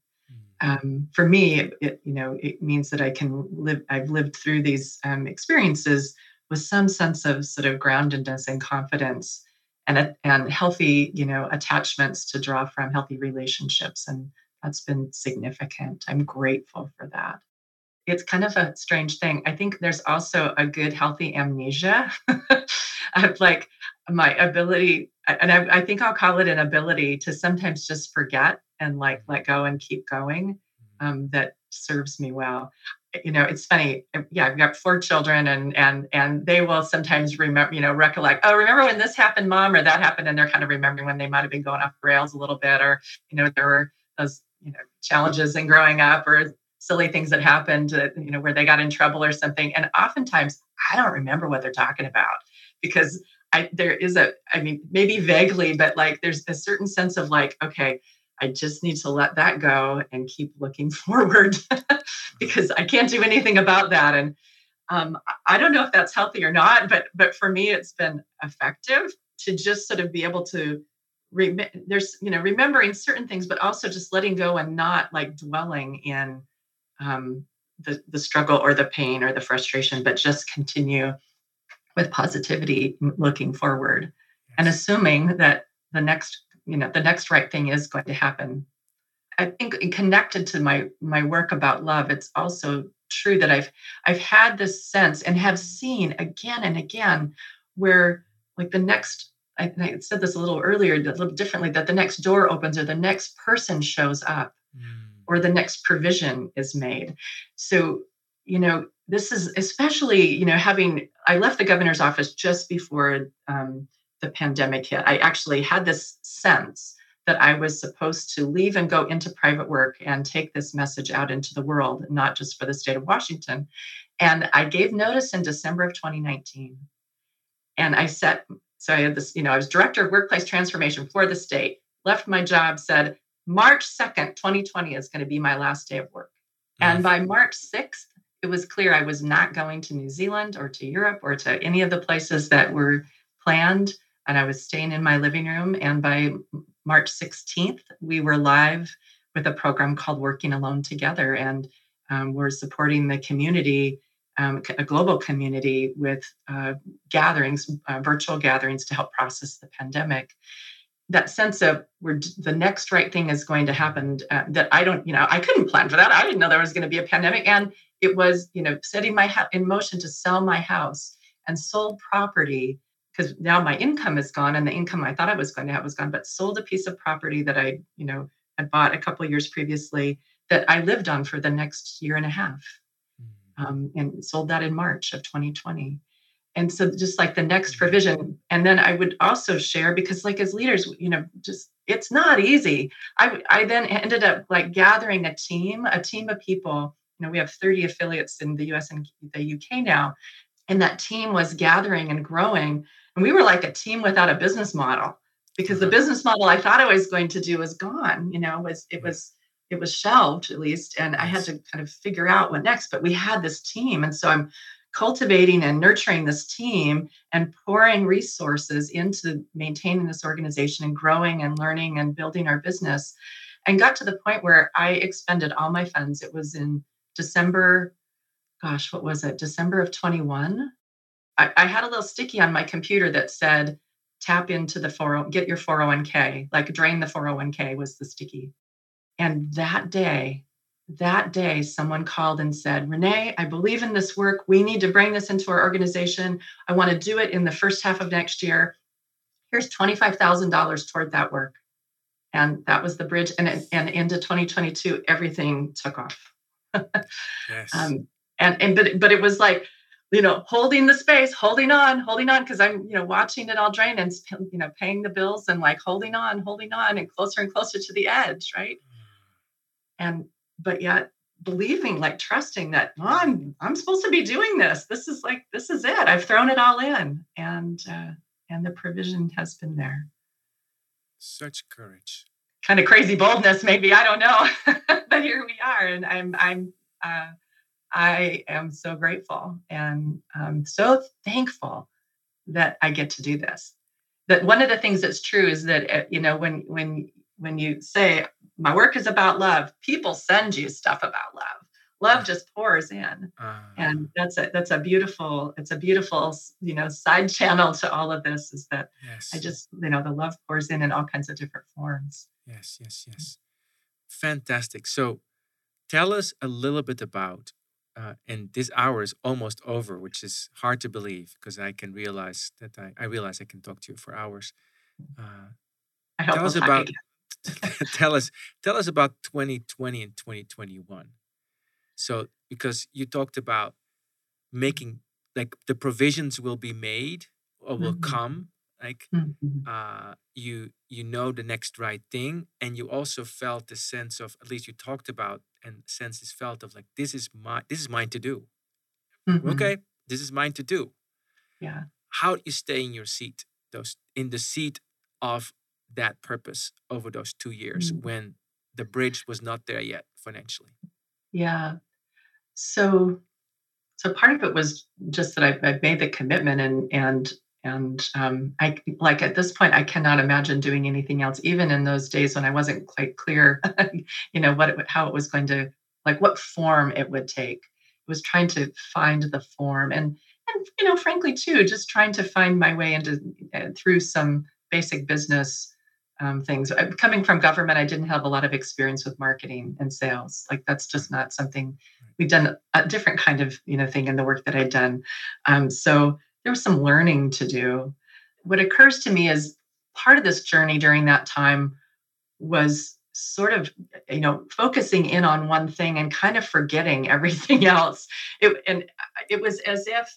Mm. Um, for me, it, it, you know, it means that I can live, I've lived through these um, experiences with some sense of sort of groundedness and confidence and, and healthy, you know, attachments to draw from healthy relationships. And that's been significant. I'm grateful for that it's kind of a strange thing. I think there's also a good, healthy amnesia of like my ability, and I, I, think I'll call it an ability to sometimes just forget and like let go and keep going. Mm-hmm. Um, that serves me well. You know, it's funny. Uh, yeah, I've got four children, and and and they will sometimes remember, you know, recollect. Oh, remember when this happened, mom, or that happened, and they're kind of remembering when they might have been going off the rails a little bit, or you know, there were those you know challenges in growing up, or silly things that happened, uh, you know, where they got in trouble or something. And oftentimes I don't remember what they're talking about because I there is a, I mean, maybe vaguely, but like there's a certain sense of like, okay, I just need to let that go and keep looking forward because I can't do anything about that. And um, I don't know if that's healthy or not, but but for me, it's been effective to just sort of be able to rem- there's you know remembering certain things, but also just letting go and not like dwelling in um, the, the struggle or the pain or the frustration, but just continue with positivity looking forward and assuming that the next, you know, the next right thing is going to happen. I think connected to my my work about love, it's also true that I've I've had this sense and have seen again and again where like the next I, I said this a little earlier, a little differently, that the next door opens or the next person shows up. Mm or the next provision is made. So, you know, this is especially, you know, having, I left the governor's office just before um, the pandemic hit. I actually had this sense that I was supposed to leave and go into private work and take this message out into the world, not just for the state of Washington. And I gave notice in December of 2019. And I set, so I had this, you know, I was director of workplace transformation for the state, left my job, said March 2nd, 2020 is going to be my last day of work. And by March 6th, it was clear I was not going to New Zealand or to Europe or to any of the places that were planned. And I was staying in my living room. And by March 16th, we were live with a program called Working Alone Together. And um, we're supporting the community, um, a global community, with uh, gatherings, uh, virtual gatherings to help process the pandemic that sense of where the next right thing is going to happen uh, that i don't you know i couldn't plan for that. I didn't know there was going to be a pandemic and it was you know setting my ha- in motion to sell my house and sold property because now my income is gone and the income i thought i was going to have was gone but sold a piece of property that i you know had bought a couple years previously that i lived on for the next year and a half. Mm. um, and sold that in march of 2020 and so just like the next mm-hmm. provision and then i would also share because like as leaders you know just it's not easy. I i then ended up like gathering a team a team of people. You know we have 30 affiliates in the us and the uk now and that team was gathering and growing. And we were like a team without a business model because the mm-hmm. business model i thought i was going to do was gone you know was it was it was shelved at least and i had to kind of figure out what next but we had this team. And so i'm cultivating and nurturing this team and pouring resources into maintaining this organization and growing and learning and building our business and got to the point where I expended all my funds. It was in December, gosh, what was it? December of 21. I, I had a little sticky on my computer that said, tap into the 40, get your 401k, like drain the 401k was the sticky. And that day, that day someone called and said renee i believe in this work. We need to bring this into our organization. I want to do it in the first half of next year. Here's $25000 toward that work. And that was the bridge and, and into 2022 everything took off. Yes. um, and and but but it was like you know holding the space holding on holding on because i'm you know watching it all drain and you know paying the bills and like holding on holding on and closer and closer to the edge right? Mm. and but yet believing like trusting that oh, i'm i'm supposed to be doing this. This is like this is it. I've thrown it all in. And uh, and the provision has been there. Such courage. Kind of crazy boldness maybe i don't know. But here we are and i'm i'm uh, i am so grateful and i'm so thankful that i get to do this. That one of the things that's true is that uh, you know when when when you say my work is about love people send you stuff about love. Love just pours in. Uh, and that's a that's a beautiful it's a beautiful you know side channel to all of this is that yes. i just you know the love pours in in all kinds of different forms. Yes yes yes. Fantastic. So tell us a little bit about uh, and this hour is almost over which is hard to believe because i can realize that i, I realize i can talk to you for hours. Uh, tell us about tell us tell us about 2020 and 2021 so because you talked about making like the provisions will be made or will mm-hmm. come like mm-hmm. uh you you know the next right thing and you also felt the sense of at least you talked about and sense is felt of like this is my this is mine to do mm-hmm. okay this is mine to do yeah how do you stay in your seat those in the seat of that purpose over those two years mm. when the bridge was not there yet financially yeah so so part of it was just that I, I made the commitment and and and um, I like at this point I cannot imagine doing anything else. Even in those days when I wasn't quite clear, you know what it, how it was going to like what form it would take. It was trying to find the form and and you know frankly too just trying to find my way into uh, through some basic business um, things. Coming from government, I didn't have a lot of experience with marketing and sales. Like that's just not something we've done a different kind of you know thing in the work that I'd done. Um, so there was some learning to do. What occurs to me is part of this journey during that time was sort of you know focusing in on one thing and kind of forgetting everything else. It, and it was as if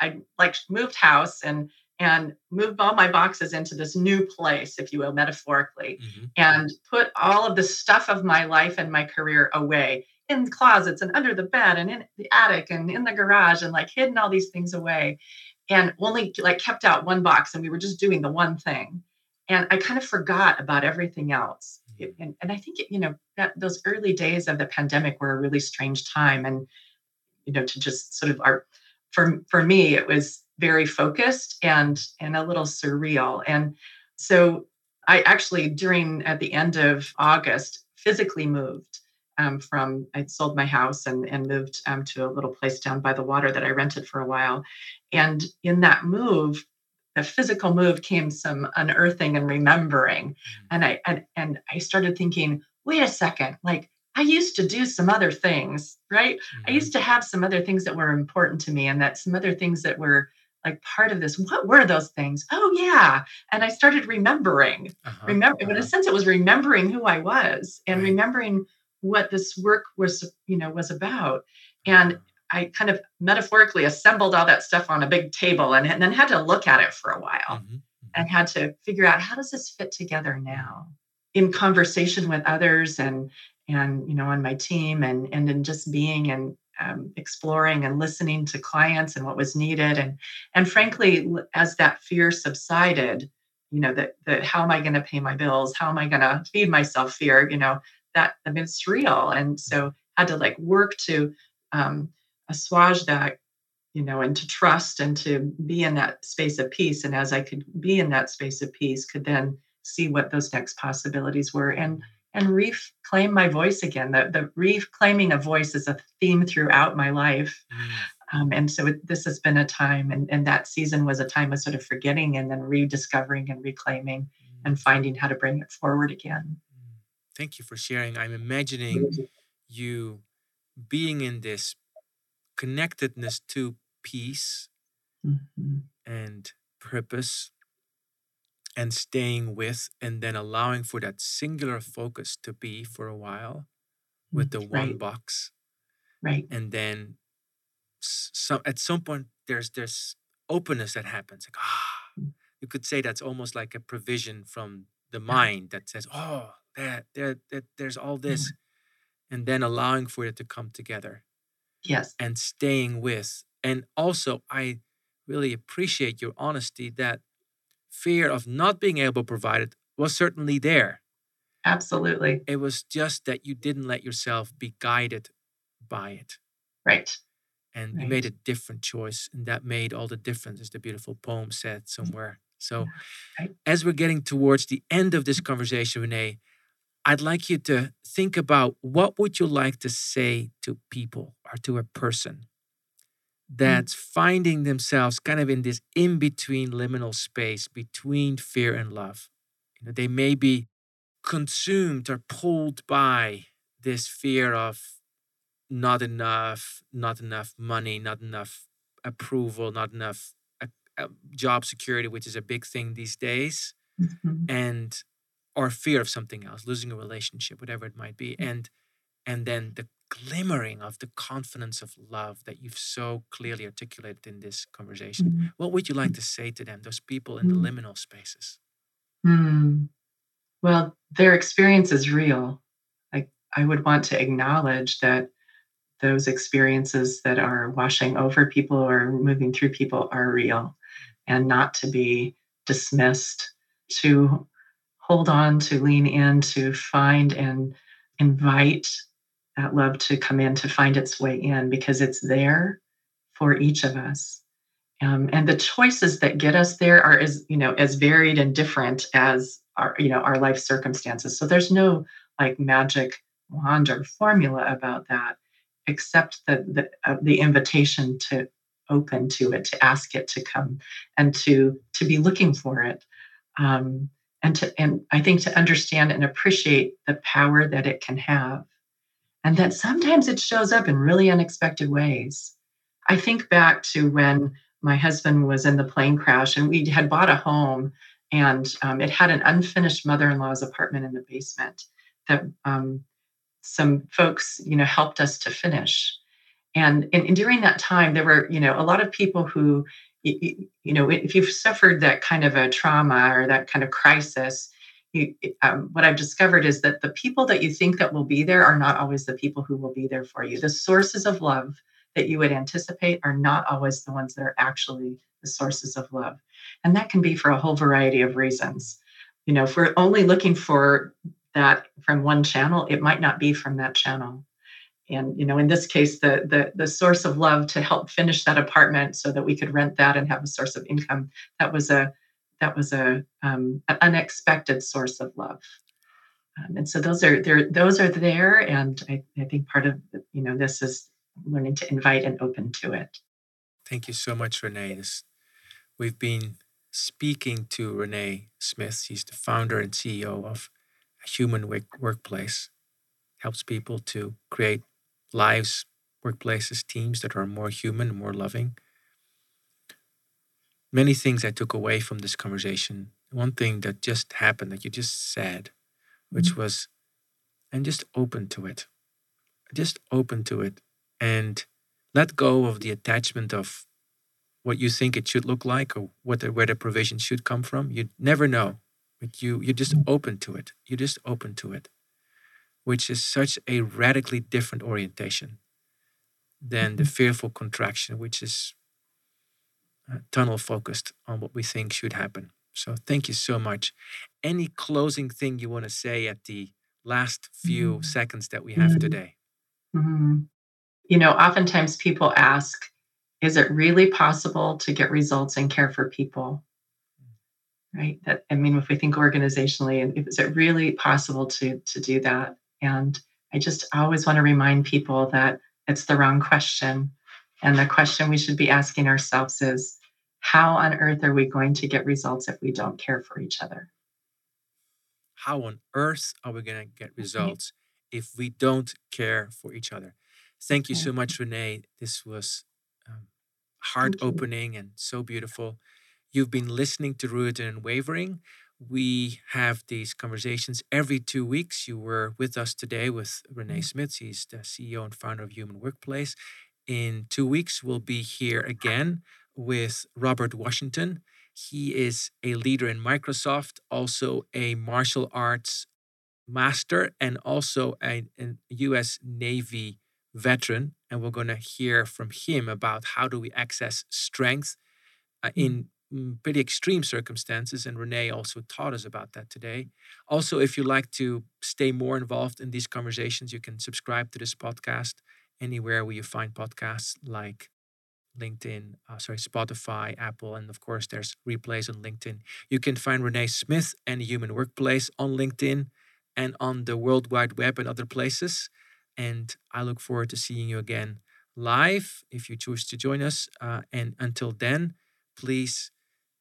I like moved house and and move all my boxes into this new place, if you will, metaphorically, mm-hmm. and put all of the stuff of my life and my career away in closets and under the bed and in the attic and in the garage and like hidden all these things away. and only like kept out one box and we were just doing the one thing and i kind of forgot about everything else Mm-hmm. and, and i think you know that those early days of the pandemic were a really strange time and you know to just sort of our for for me it was very focused and and a little surreal and so i actually during at the end of august physically moved um, from I sold my house and and moved um, to a little place down by the water that I rented for a while, and in that move, the physical move came some unearthing and remembering, Mm. and I and and I started thinking, wait a second, like I used to do some other things, right? I Mhm. used to have some other things that were important to me, and that some other things that were like part of this. What were those things? Oh yeah, and I started remembering Uh-huh, remember in a uh-huh. sense it was remembering who i was and Right. remembering what this work was you know was about and Uh-huh. i kind of metaphorically assembled all that stuff on a big table and, and then had to look at it for a while Mhm, mhm. and had to figure out how does this fit together now in conversation with others and and you know on my team and and in just being and um, exploring and listening to clients and what was needed. And and frankly as that fear subsided you know that that how am i going to pay my bills? How am i going to feed myself fear? You know that i mean it's real. And so had to like work to um assuage that you know and to trust and to be in that space of peace. And as i could be in that space of peace could then see what those next possibilities were. And and reclaim my voice again the, the reclaiming a voice is a theme throughout my life Mm. um, and so it, this has been a time and, and that season was a time of sort of forgetting and then rediscovering and reclaiming Mm. and finding how to bring it forward again Mm. Thank you for sharing. I'm imagining you being in this connectedness to peace Mhm. and purpose and staying with and then allowing for that singular focus to be for a while with the one box. Right. And then some at some point there's this openness that happens like ah. Mm. you could say that's almost like a provision from the mind that says oh there there, there there's all this and then allowing for it to come together yes. and staying with. And also, I really appreciate your honesty that fear of not being able to provide it was certainly there. absolutely It was just that you didn't let yourself be guided by it. right And you made a different choice, and that made all the difference, as the beautiful poem said somewhere. So, right. as we're getting towards the end of this conversation, Renee, I'd like you to think about what would you like to say to people or to a person that's finding themselves kind of in this in between liminal space between fear and love. You know, they may be consumed or pulled by this fear of not enough, not enough money, not enough approval, not enough uh, uh, job security, which is a big thing these days Mhm. and or fear of something else losing a relationship whatever it might be and and then the glimmering of the confidence of love that you've so clearly articulated in this conversation Mhm. what would you like to say to them those people in the Mm. liminal spaces Hmm. Well, their experience is real. I, I would want to acknowledge that those experiences that are washing over people or moving through people are real and not to be dismissed, to hold on, to lean in, to find and invite that love to come in, to find its way in, because it's there for each of us. Um, and the choices that get us there are as you know as varied and different as our you know our life circumstances. So there's no like magic wand or formula about that except the the, uh, the invitation to open to it to ask it to come and to to be looking for it. Um, and to and i think to understand and appreciate the power that it can have and that sometimes it shows up in really unexpected ways. I think back to when my husband was in the plane crash and we had bought a home and um, it had an unfinished mother-in-law's apartment in the basement that um, some folks you know helped us to finish. And, and, and during that time there were you know a lot of people who you, you know if you've suffered that kind of a trauma or that kind of crisis you, um, what i've discovered is that the people that you think that will be there are not always the people who will be there for you the sources of love that you would anticipate are not always the ones that are actually the sources of love. And that can be for a whole variety of reasons. You know, if we're only looking for that from one channel, it might not be from that channel. And you know, in this case, the the the source of love to help finish that apartment so that we could rent that and have a source of income. That was a that was a um, an unexpected source of love. Um, and so those are there those are there and I, I think part of you know this is learning to invite and open to it. Thank you so much renee. This, we've been speaking to renee smith. She's the founder and ceo of human workplace. Helps people to create lives workplaces teams that are more human more loving many things i took away from this conversation one thing that just happened that you just said which mm-hmm. was, and just open to it. Just open to it and let go of the attachment of what you think it should look like or what the, where the provision should come from. You never know, but you you're just mm-hmm. open to it. You just open to it, which is such a radically different orientation than the mm-hmm. fearful contraction, which is tunnel focused on what we think should happen. So thank you so much. Any closing thing you want to say at the last few mm-hmm. seconds that we have mm-hmm. today? Mm-hmm. You know, oftentimes people ask, is it really possible to get results and care for people? Right. That I mean, if we think organizationally, is it really possible to to do that? And I just always want to remind people that it's the wrong question. And the question we should be asking ourselves is how on earth are we going to get results if we don't care for each other? How on earth are we going to get results if we don't care for each other? Thank you so much, Renee. This was um, heart opening and so beautiful. You've been listening to Rooted and Unwavering. We have these conversations every two weeks. You were with us today with Renee mm-hmm. Smith. He's the CEO and founder of Human Workplace. In two weeks, we'll be here again with Robert Washington. He is a leader in Microsoft, also a martial arts master, and also a, a US Navy veteran. And we're going to hear from him about how do we access strength uh, in mm, pretty extreme circumstances. And Renee also taught us about that today. Also, if you'd like to stay more involved in these conversations, you can subscribe to this podcast anywhere where you find podcasts like LinkedIn, uh, sorry, Spotify, Apple, and of course, there's replays on LinkedIn. You can find Renee Smith and Human Workplace on LinkedIn and on the World Wide Web and other places. And I look forward to seeing you again live if you choose to join us. Uh, and until then, please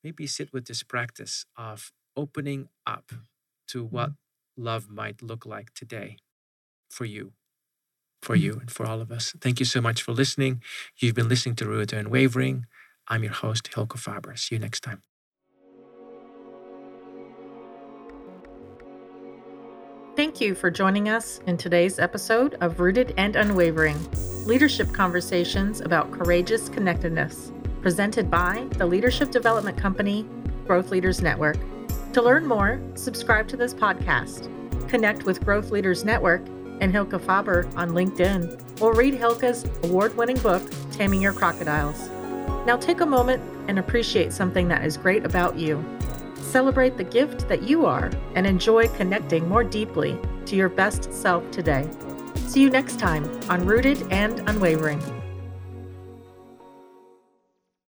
maybe sit with this practice of opening up to what mm-hmm. love might look like today for you for you and for all of us. Thank you so much for listening. You've been listening to Rooted and Unwavering. I'm your host, Hilke Faber. See you next time. Thank you for joining us in today's episode of Rooted and Unwavering Leadership Conversations about Courageous Connectedness, presented by the Leadership Development Company, Growth Leaders Network. To learn more, subscribe to this podcast, connect with Growth Leaders Network and Hilke Faber on LinkedIn, or read Hilke's award winning book, Taming Your Crocodiles. Now take a moment and appreciate something that is great about you. Celebrate the gift that you are and enjoy connecting more deeply to your best self today. See you next time on Rooted and Unwavering.